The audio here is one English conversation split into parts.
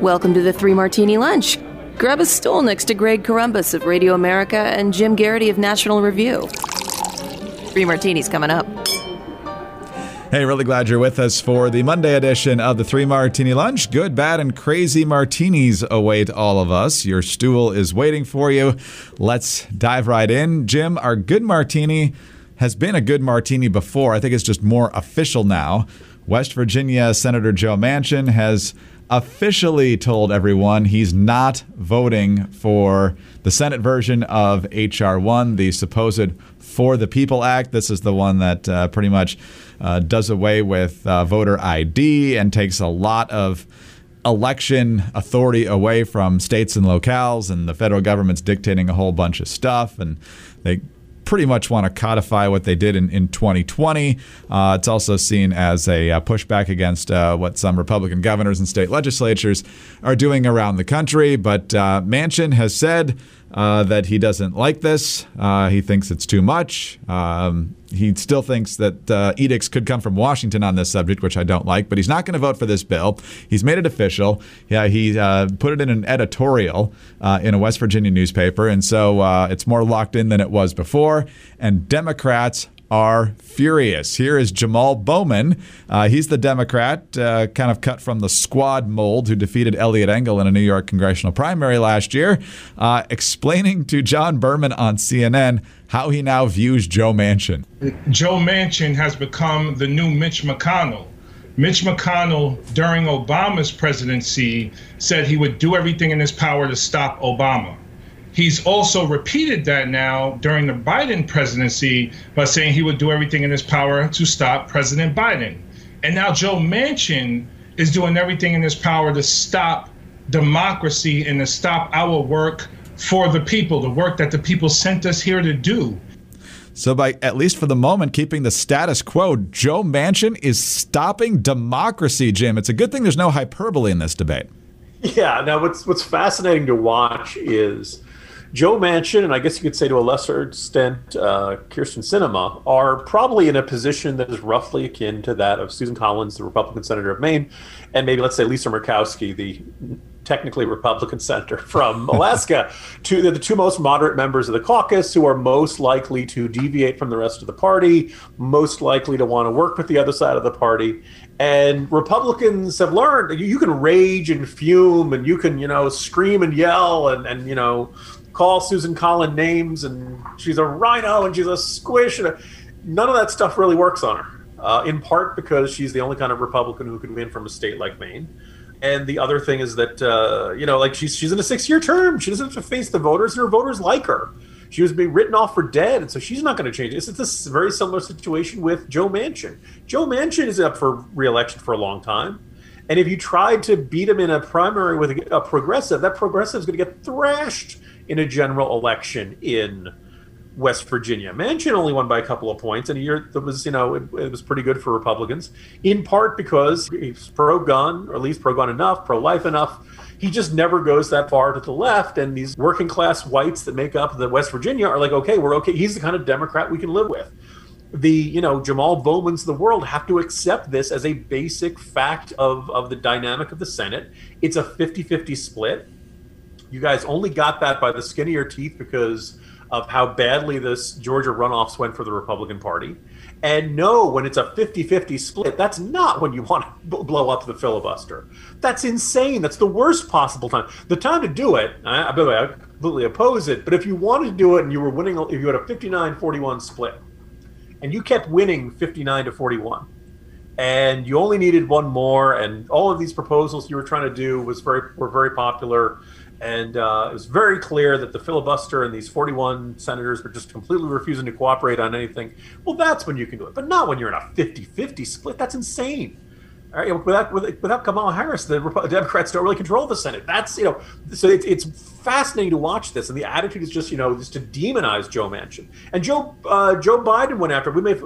Welcome to the Three Martini Lunch. Grab a stool next to Greg Corombos of Radio America and Jim Geraghty of National Review. Three Martinis coming up. Hey, really glad you're with us for the Monday edition of the Three Martini Lunch. Good, bad, and crazy martinis await all of us. Your stool is waiting for you. Let's dive right in. Jim, our good martini has been a good martini before. I think it's just more official now. West Virginia Senator Joe Manchin has officially told everyone he's not voting for the Senate version of H.R. 1, the supposed For the People Act. This is the one that uh, pretty much uh, does away with uh, voter ID and takes a lot of election authority away from states and locales, and the federal government's dictating a whole bunch of stuff. And they pretty much want to codify what they did in, in 2020. Uh, it's also seen as a uh, pushback against uh, what some Republican governors and state legislatures are doing around the country. But uh, Manchin has said uh, that he doesn't like this. Uh, he thinks it's too much. Um, he still thinks that uh, edicts could come from Washington on this subject, which I don't like, but he's not going to vote for this bill. He's made it official. Yeah, he uh, put it in an editorial uh, in a West Virginia newspaper, and so uh, it's more locked in than it was before. And Democrats are furious. Here is Jamal Bowman. Uh, he's the Democrat, uh, kind of cut from the squad mold, who defeated Eliot Engel in a New York congressional primary last year, uh, explaining to John Berman on CNN how he now views Joe Manchin. Joe Manchin has become the new Mitch McConnell. Mitch McConnell, during Obama's presidency, said he would do everything in his power to stop Obama. He's also repeated that now during the Biden presidency by saying he would do everything in his power to stop President Biden. And now Joe Manchin is doing everything in his power to stop democracy and to stop our work for the people, the work that the people sent us here to do. So, by at least for the moment, keeping the status quo, Joe Manchin is stopping democracy, Jim. It's a good thing there's no hyperbole in this debate. Yeah. Now, what's what's fascinating to watch is Joe Manchin, and I guess you could say to a lesser extent uh, Kyrsten Sinema, are probably in a position that is roughly akin to that of Susan Collins, the Republican senator of Maine, and maybe let's say Lisa Murkowski, the technically Republican senator from Alaska, to the, the two most moderate members of the caucus who are most likely to deviate from the rest of the party, most likely to want to work with the other side of the party. And Republicans have learned you, you can rage and fume and you can, you know, scream and yell and, and you know, call Susan Collins names and she's a rhino and she's a squish. And a, none of that stuff really works on her, uh, in part because she's the only kind of Republican who can win from a state like Maine. And the other thing is that, uh, you know, like she's, she's in a six year term. She doesn't have to face the voters, and her voters like her. She was being written off for dead, and so she's not going to change. It's, a very similar situation with Joe Manchin. Joe Manchin is up for reelection for a long time. And if you tried to beat him in a primary with a progressive, that progressive is going to get thrashed in a general election in West Virginia. Manchin only won by a couple of points, and a year that was, you know, it, it was pretty good for Republicans, in part because he's pro-gun, or at least pro-gun enough, pro-life enough. He just never goes that far to the left, and these working class whites that make up the West Virginia are like, okay, we're okay. He's the kind of Democrat we can live with. The, you know, Jamal Bowman's of the world have to accept this as a basic fact of, of the dynamic of the Senate. It's a 50 50 split you guys only got that by the skin of your teeth because of how badly this Georgia runoffs went for the Republican Party. And no, when it's a 50 50 split, that's not when you want to b- blow up the filibuster. That's insane. That's the worst possible time. The time to do it, I, by the way, I completely oppose it, but if you wanted to do it and you were winning, if you had a 59 41 split and you kept winning 59 to 41, and you only needed one more, and all of these proposals you were trying to do was very were very popular and uh, it was very clear that the filibuster and these 41 senators were just completely refusing to cooperate on anything. Well, that's when you can do it, but not when you're in a 50 50 split. That's insane. All right, without, without Kamala Harris, the Democrats don't really control the Senate. That's, you know, so it's, it's fascinating to watch this. And the attitude is just, you know, just to demonize Joe Manchin. And Joe uh, Joe Biden went after, we made,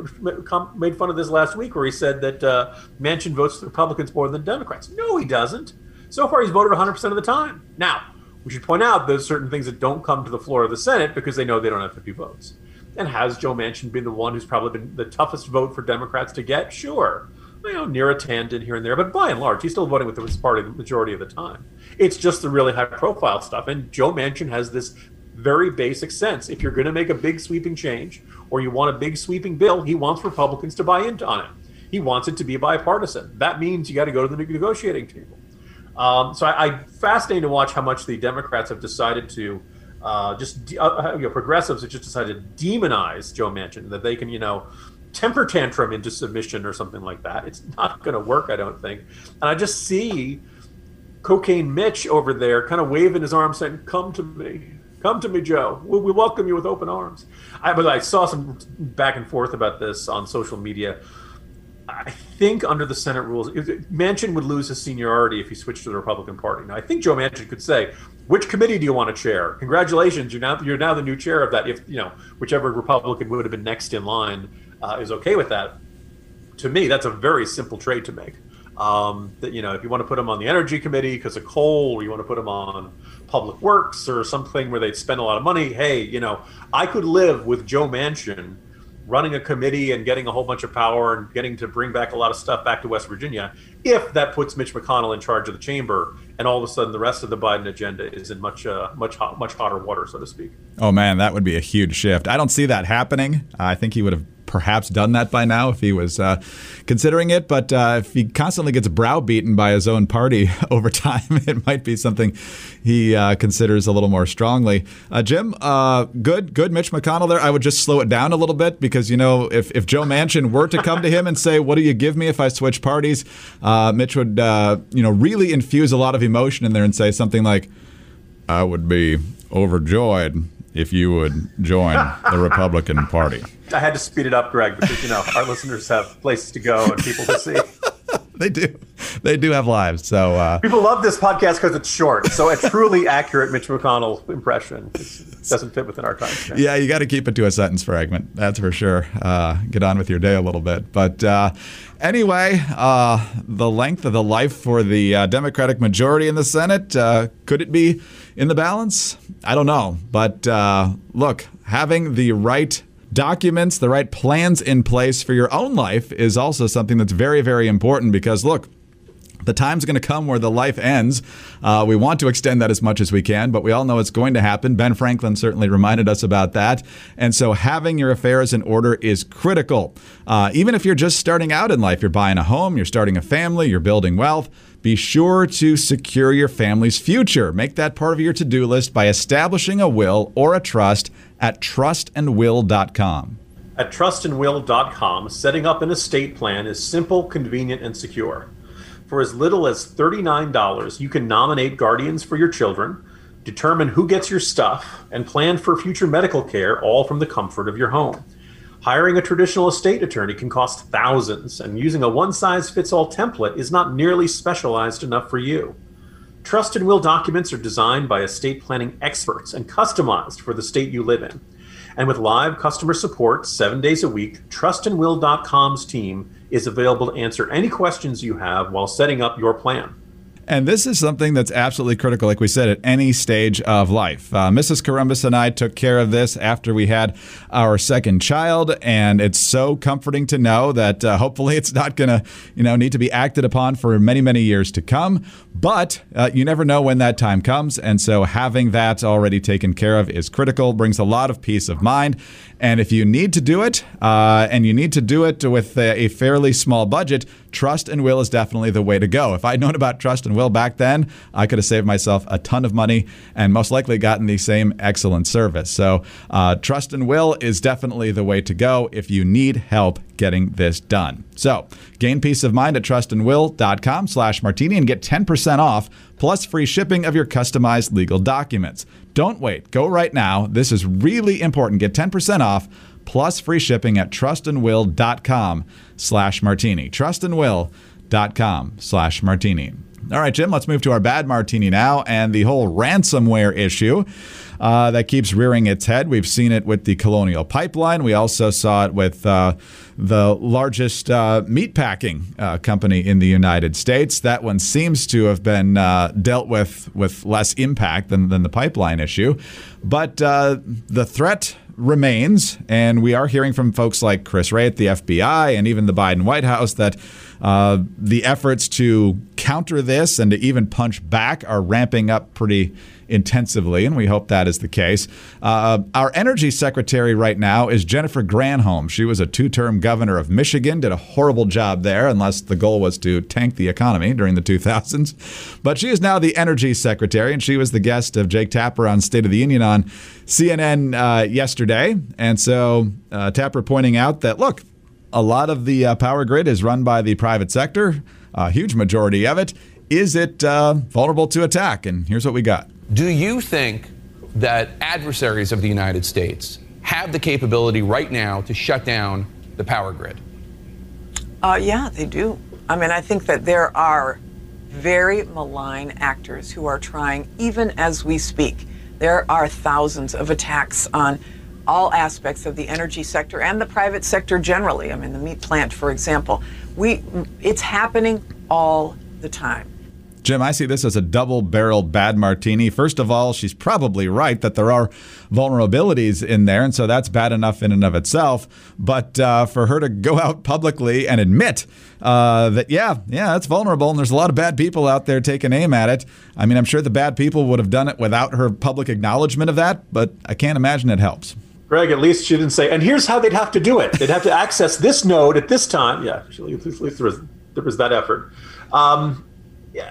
made fun of this last week where he said that uh, Manchin votes for Republicans more than Democrats. No, he doesn't. So far, he's voted 100% of the time. Now, we should point out there's certain things that don't come to the floor of the Senate because they know they don't have 50 votes. And has Joe Manchin been the one who's probably been the toughest vote for Democrats to get? Sure. you know, near a tangent here and there, but by and large, he's still voting with his party the majority of the time. It's just the really high profile stuff. And Joe Manchin has this very basic sense. If you're going to make a big sweeping change or you want a big sweeping bill, he wants Republicans to buy into on it. He wants it to be bipartisan. That means you got to go to the negotiating table. Um, so I, I fascinated to watch how much the Democrats have decided to uh, just uh, you know, progressives have just decided to demonize Joe Manchin that they can you know temper tantrum into submission or something like that. It's not going to work, I don't think. And I just see cocaine Mitch over there, kind of waving his arms, saying, "Come to me." Come to me, Joe. We, we welcome you with open arms. I, but I saw some back and forth about this on social media. I think under the Senate rules, Manchin would lose his seniority if he switched to the Republican Party. Now, I think Joe Manchin could say, "Which committee do you want to chair? Congratulations, you're now you're now the new chair of that." If you know whichever Republican would have been next in line uh, is okay with that. To me, that's a very simple trade to make. Um, that you know, if you want to put him on the Energy Committee because of coal, or you want to put him on Public Works or something where they'd spend a lot of money, hey, you know, I could live with Joe Manchin running a committee and getting a whole bunch of power and getting to bring back a lot of stuff back to West Virginia, if that puts Mitch McConnell in charge of the chamber, and all of a sudden the rest of the Biden agenda is in much uh, much hot, much hotter water, so to speak. Oh man, that would be a huge shift. I don't see that happening. I think he would have perhaps done that by now if he was uh, considering it. But uh, if he constantly gets browbeaten by his own party over time, it might be something he uh, considers a little more strongly. Uh, Jim, uh, good, good Mitch McConnell there. I would just slow it down a little bit because, you know, if, if Joe Manchin were to come to him and say, What do you give me if I switch parties? Uh, Mitch would, you know, really infuse a lot of emotion in there and say something like, I would be overjoyed if you would join the Republican Party. I had to speed it up, Greg, because you know our listeners have places to go and people to see. they do, they do have lives. So uh, people love this podcast because it's short. So a truly accurate Mitch McConnell impression doesn't fit within our time. Yeah, you got to keep it to a sentence fragment. That's for sure. Uh, get on with your day a little bit, but. Uh, Anyway, uh, the length of the life for the uh, Democratic majority in the Senate, uh, could it be in the balance? I don't know. But uh, look, having the right documents, the right plans in place for your own life is also something that's very, very important because, look, the time's going to come where the life ends. Uh, we want to extend that as much as we can, but we all know it's going to happen. Ben Franklin certainly reminded us about that. And so having your affairs in order is critical. Uh, even if you're just starting out in life, you're buying a home, you're starting a family, you're building wealth. Be sure to secure your family's future. Make that part of your to do list by establishing a will or a trust at trustandwill.com. At trustandwill.com, setting up an estate plan is simple, convenient, and secure. For as little as $39, you can nominate guardians for your children, determine who gets your stuff, and plan for future medical care all from the comfort of your home. Hiring a traditional estate attorney can cost thousands, and using a one size fits all template is not nearly specialized enough for you. Trust and will documents are designed by estate planning experts and customized for the state you live in. And with live customer support seven days a week, trustandwill.com's team is available to answer any questions you have while setting up your plan. And this is something that's absolutely critical, like we said, at any stage of life. Uh, Mrs. Corombos and I took care of this after we had our second child, and it's so comforting to know that uh, hopefully it's not going to, you know, need to be acted upon for many, many years to come. But uh, you never know when that time comes, and so having that already taken care of is critical. Brings a lot of peace of mind. And if you need to do it, uh, and you need to do it with a, a, fairly small budget, Trust and Will is definitely the way to go. If I'd known about Trust and Will back then, I could have saved myself a ton of money and most likely gotten the same excellent service. So, uh, Trust and Will is definitely the way to go if you need help getting this done. So, gain peace of mind at trustandwill.com slash martini and get 10% off plus free shipping of your customized legal documents. Don't wait. Go right now. This is really important. Get 10% off plus free shipping at trustandwill.com slash martini. Trustandwill.com slash martini. All right, Jim, let's move to our bad martini now and the whole ransomware issue uh, that keeps rearing its head. We've seen it with the Colonial Pipeline. We also saw it with uh, the largest uh, meatpacking uh, company in the United States. That one seems to have been uh, dealt with with less impact than, than the pipeline issue. But uh, the threat remains, and we are hearing from folks like Chris Wray at the FBI and even the Biden White House that Uh, the efforts to counter this and to even punch back are ramping up pretty intensively, and we hope that is the case. Uh, our energy secretary right now is Jennifer Granholm. She was a two term governor of Michigan, did a horrible job there, unless the goal was to tank the economy during the 2000s. But she is now the energy secretary, and she was the guest of Jake Tapper on State of the Union on CNN uh, yesterday. And so uh, Tapper pointing out that, look, a lot of the uh, power grid is run by the private sector, a huge majority of it. Is it uh, vulnerable to attack? And here's what we got. Do you think that adversaries of the United States have the capability right now to shut down the power grid? Uh, yeah, they do. I mean, I think that there are very malign actors who are trying, even as we speak. There are thousands of attacks on all aspects of the energy sector and the private sector generally. I mean, the meat plant, for example. We, it's happening all the time. Jim, I see this as a double barreled bad martini. First of all, she's probably right that there are vulnerabilities in there, and so that's bad enough in and of itself. But uh, for her to go out publicly and admit uh, that, yeah, yeah, it's vulnerable, and there's a lot of bad people out there taking aim at it. I mean, I'm sure the bad people would have done it without her public acknowledgement of that, but I can't imagine it helps. Greg, at least she didn't say, and here's how they'd have to do it. They'd have to access this node at this time. Yeah, at least there was, there was that effort. Um,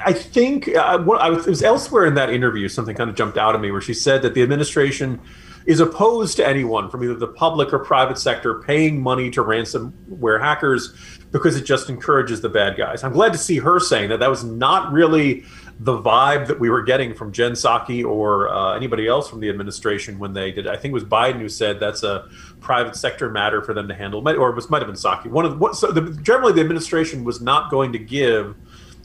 I think uh, I was, it was elsewhere in that interview. Something kind of jumped out at me where she said that the administration is opposed to anyone from either the public or private sector paying money to ransomware hackers because it just encourages the bad guys. I'm glad to see her saying that that was not really the vibe that we were getting from Jen Psaki or uh, anybody else from the administration when they did. I think it was Biden who said that's a private sector matter for them to handle, or it was, might have been Psaki. One of the, what, so the, generally the administration was not going to give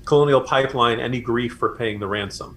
Colonial Pipeline any grief for paying the ransom,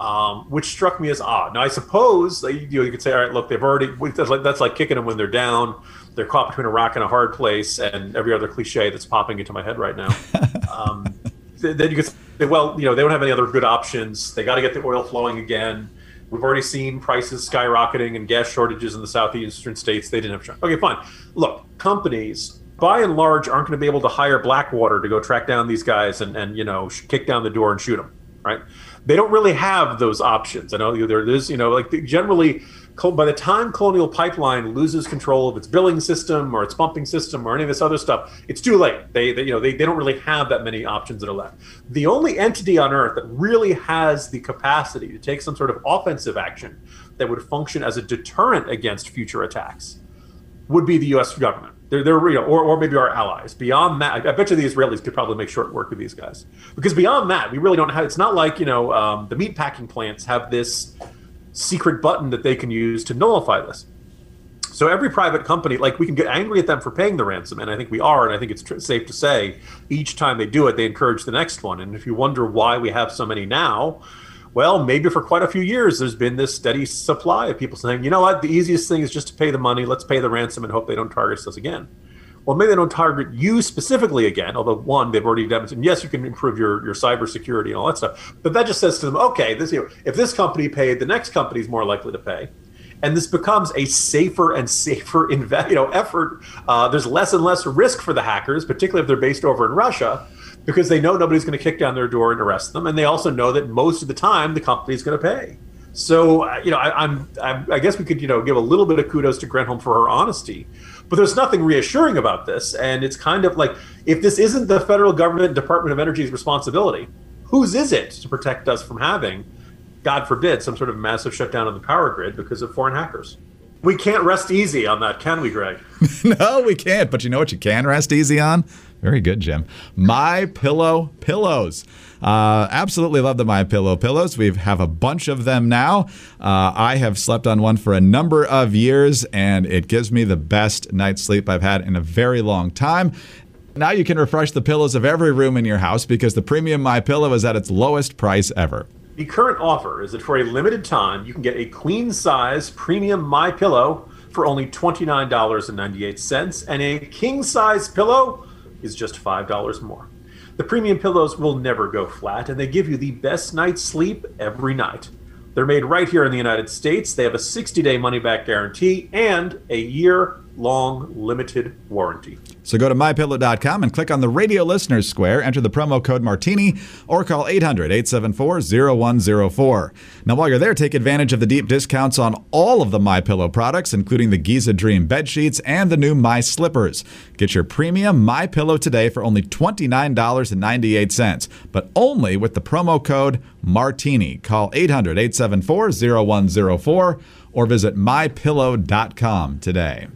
um, which struck me as odd. Now, I suppose you, know, you could say, all right, look, they've already that's like, that's like kicking them when they're down. They're caught between a rock and a hard place, and every other cliche that's popping into my head right now. um, then you could say, well, you know, they don't have any other good options. They got to get the oil flowing again. We've already seen prices skyrocketing and gas shortages in the southeastern states. They didn't have. Okay, fine. Look, companies by and large aren't going to be able to hire Blackwater to go track down these guys and, and you know kick down the door and shoot them, right? They don't really have those options. I know there is, you know, like generally, by the time Colonial Pipeline loses control of its billing system or its pumping system or any of this other stuff, it's too late. They, they you know, they, they don't really have that many options that are left. The only entity on Earth that really has the capacity to take some sort of offensive action that would function as a deterrent against future attacks would be the U.S. government. They're, they're you know, or, or maybe our allies. Beyond that, I bet you the Israelis could probably make short work of these guys. Because beyond that, we really don't have. It's not like you know um, the meat packing plants have this secret button that they can use to nullify this. So every private company, like we can get angry at them for paying the ransom, and I think we are, and I think it's tr- safe to say each time they do it, they encourage the next one. And if you wonder why we have so many now, well, maybe for quite a few years, there's been this steady supply of people saying, you know what, the easiest thing is just to pay the money. Let's pay the ransom and hope they don't target us again. Well, maybe they don't target you specifically again, although one, they've already demonstrated, yes, you can improve your, your cybersecurity and all that stuff. But that just says to them, okay, this, you know, if this company paid, the next company is more likely to pay. And this becomes a safer and safer you know, effort. Uh, there's less and less risk for the hackers, particularly if they're based over in Russia because they know nobody's going to kick down their door and arrest them, and they also know that most of the time the company's going to pay. So uh, you know, I, am I guess we could you know give a little bit of kudos to Granholm for her honesty, but there's nothing reassuring about this, and it's kind of like if this isn't the federal government Department of Energy's responsibility, whose is it to protect us from having, God forbid, some sort of massive shutdown of the power grid because of foreign hackers? We can't rest easy on that, can we, Greg? no, we can't. But you know what you can rest easy on? Very good, Jim. My Pillow pillows. Uh, absolutely love the My Pillow pillows. We have a bunch of them now. Uh, I have slept on one for a number of years, and it gives me the best night's sleep I've had in a very long time. Now you can refresh the pillows of every room in your house because the premium My Pillow is at its lowest price ever. The current offer is that for a limited time, you can get a queen size premium My Pillow for only $29.98 and a king size pillow is just $5 more. The premium pillows will never go flat, and they give you the best night's sleep every night. They're made right here in the United States. They have a 60 day money back guarantee and a year long limited warranty. So go to mypillow.com and click on the radio listeners square, enter the promo code Martini, or call 800 874 0104. Now, while you're there, take advantage of the deep discounts on all of the My Pillow products, including the Giza Dream bed sheets and the new My Slippers. Get your premium My Pillow today for only $29.98, but only with the promo code Martini. Call 800 874 0104 or visit mypillow.com today.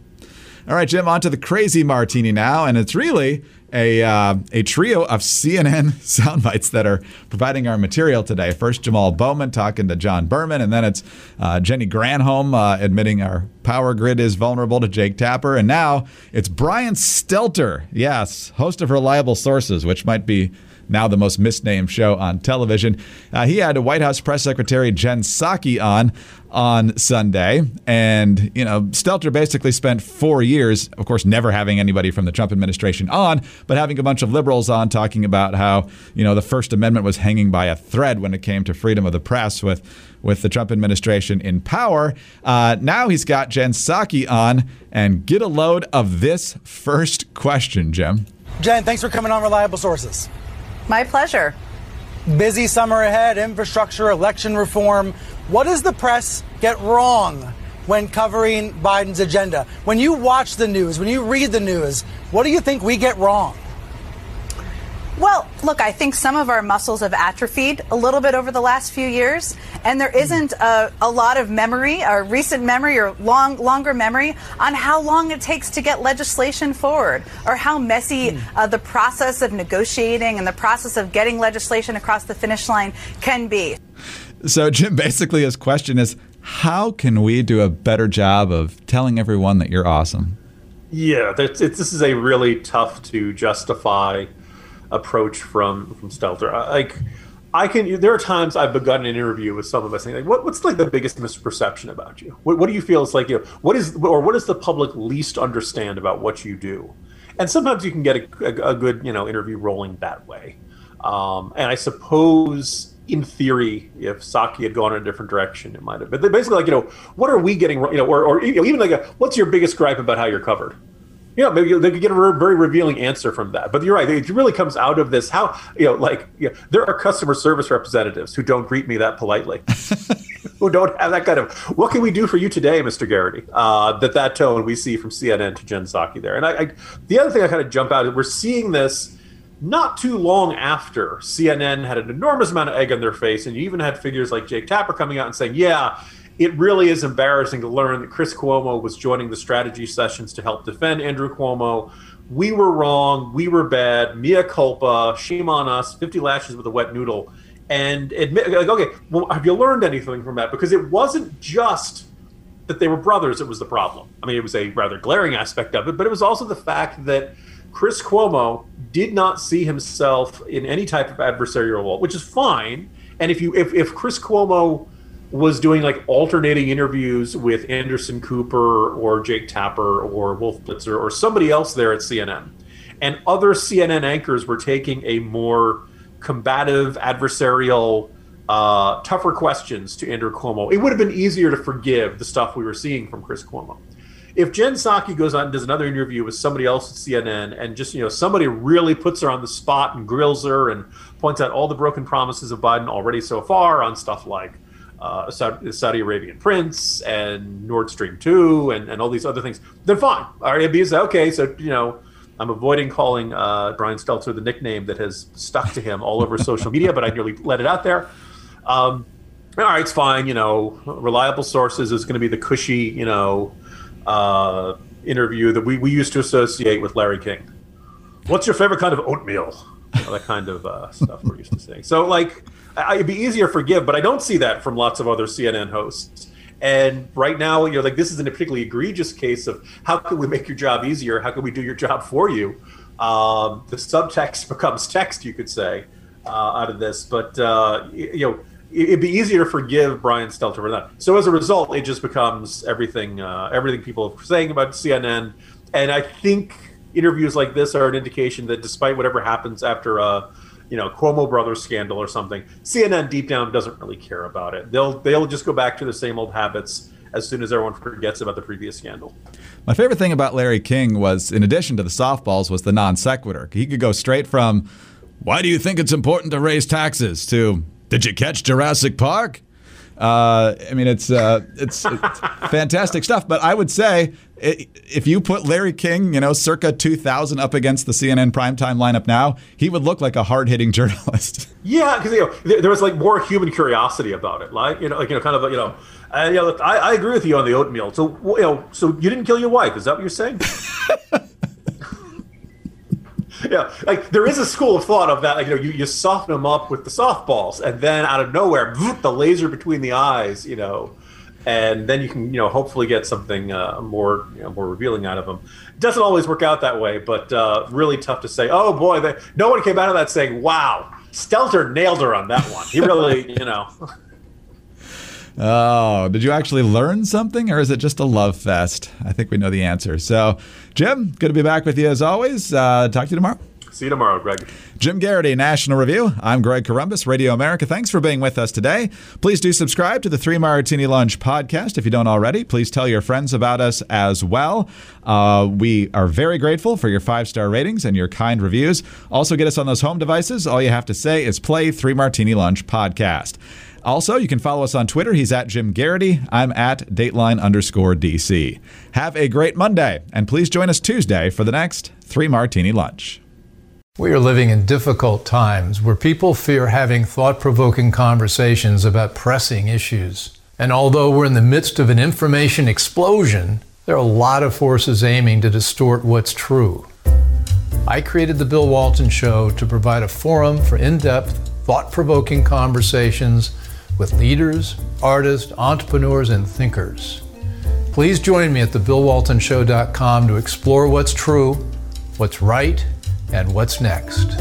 All right, Jim, on to the crazy martini now, and it's really a uh, a trio of CNN soundbites that are providing our material today. First, Jamal Bowman talking to John Berman, and then it's uh, Jenny Granholm uh, admitting our power grid is vulnerable to Jake Tapper, and now it's Brian Stelter, yes, host of Reliable Sources, which might be now the most misnamed show on television. Uh, he had White House Press Secretary Jen Psaki on on Sunday, and you know Stelter basically spent four years, of course, never having anybody from the Trump administration on, but having a bunch of liberals on talking about how you know the First Amendment was hanging by a thread when it came to freedom of the press with with the Trump administration in power. Uh, now he's got Jen Psaki on, and get a load of this first question, Jim. Jen, thanks for coming on Reliable Sources. My pleasure. Busy summer ahead, infrastructure, election reform. What does the press get wrong when covering Biden's agenda? When you watch the news, when you read the news, what do you think we get wrong? Well, look, I think some of our muscles have atrophied a little bit over the last few years, and there isn't a, a, lot of memory, or recent memory, or long, longer memory on how long it takes to get legislation forward, or how messy mm. uh, the process of negotiating and the process of getting legislation across the finish line can be. So, Jim, basically, his question is how can we do a better job of telling everyone that you're awesome? Yeah, this is a really tough to justify approach from from Stelter. Like I can. There are times I've begun an interview with someone by saying, like, what, "What's like the biggest misperception about you? What, what do you feel is like? You know, what is or what does the public least understand about what you do?" And sometimes you can get a, a, a good you know interview rolling that way. Um, and I suppose in theory, if Psaki had gone in a different direction, it might have. But basically, like you know, what are we getting? You know, or, or you know, even like, a, what's your biggest gripe about how you're covered? You know, maybe they could get a very revealing answer from that. But you're right; it really comes out of this. How you know, like you know, there are customer service representatives who don't greet me that politely, who don't have that kind of "What can we do for you today, Mr. Geraghty?" Uh, that that tone we see from CNN to Jen Psaki there. And I, I, the other thing I kind of jump out is we're seeing this not too long after CNN had an enormous amount of egg on their face, and you even had figures like Jake Tapper coming out and saying, "Yeah." It really is embarrassing to learn that Chris Cuomo was joining the strategy sessions to help defend Andrew Cuomo. We were wrong. We were bad. Mea culpa. Shame on us. 50 lashes with a wet noodle. And admit, like, okay, well, have you learned anything from that? Because it wasn't just that they were brothers that was the problem. I mean, it was a rather glaring aspect of it, but it was also the fact that Chris Cuomo did not see himself in any type of adversarial role, which is fine. And if you if, if Chris Cuomo was doing like alternating interviews with Anderson Cooper or Jake Tapper or Wolf Blitzer or somebody else there at CNN. And other CNN anchors were taking a more combative, adversarial, uh, tougher questions to Andrew Cuomo. It would have been easier to forgive the stuff we were seeing from Chris Cuomo. If Jen Psaki goes on and does another interview with somebody else at CNN and just, you know, somebody really puts her on the spot and grills her and points out all the broken promises of Biden already so far on stuff like uh, Saudi, Saudi, Arabian prince and Nord Stream 2 and, and all these other things, then fine. Right, be okay. So, you know, I'm avoiding calling uh, Brian Stelter the nickname that has stuck to him all over social media, but I nearly let it out there. Um, all right, it's fine. You know, reliable sources is going to be the cushy, you know, uh, interview that we, we used to associate with Larry King. What's your favorite kind of oatmeal? You know, that kind of uh, stuff we're used to saying. So, like, it'd be easier to forgive, but I don't see that from lots of other CNN hosts. And right now, you know, like this is a particularly egregious case of how can we make your job easier? How can we do your job for you? Um, the subtext becomes text, you could say, uh, out of this. But uh, you know, it'd be easier to forgive Brian Stelter for that. So as a result, it just becomes everything, uh, everything people are saying about CNN. And I think interviews like this are an indication that despite whatever happens after a you know Cuomo brothers scandal or something, CNN deep down doesn't really care about it. They'll they'll just go back to the same old habits as soon as everyone forgets about the previous scandal. My favorite thing about Larry King was, in addition to the softballs, was the non sequitur. He could go straight from, "Why do you think it's important to raise taxes?" to, "Did you catch Jurassic Park?" Uh, I mean, it's, uh, it's it's fantastic stuff. But I would say if you put Larry King, you know, circa 2000 up against the CNN primetime lineup now, he would look like a hard hitting journalist. Yeah, because you know there, there was like more human curiosity about it, like you know, like you know, kind of you know, uh, you know, look, I, I agree with you on the oatmeal. So you know, so you didn't kill your wife? Is that what you're saying? yeah, like there is a school of thought of that. Like you know, you, you soften them up with the softballs, and then out of nowhere, the laser between the eyes. You know, and then you can you know hopefully get something uh, more you know, more revealing out of them. It doesn't always work out that way, but uh, really tough to say. Oh boy, they, no one came out of that saying, "Wow, Stelter nailed her on that one." He really, you know. Oh, did you actually learn something or is it just a love fest? I think we know the answer. So, Jim, good to be back with you as always. Uh, talk to you tomorrow. See you tomorrow, Greg. Jim Geraghty, National Review. I'm Greg Corombos, Radio America. Thanks for being with us today. Please do subscribe to the Three Martini Lunch podcast if you don't already. Please tell your friends about us as well. Uh, we are very grateful for your five star ratings and your kind reviews. Also, get us on those home devices. All you have to say is play Three Martini Lunch podcast. Also, you can follow us on Twitter. He's at Jim Geraghty. I'm at Dateline underscore DC. Have a great Monday, and please join us Tuesday for the next Three Martini Lunch. We are living in difficult times where people fear having thought provoking conversations about pressing issues. And although we're in the midst of an information explosion, there are a lot of forces aiming to distort what's true. I created The Bill Walton Show to provide a forum for in depth, thought provoking conversations with leaders, artists, entrepreneurs, and thinkers. Please join me at thebillwaltonshow.com to explore what's true, what's right, and what's next.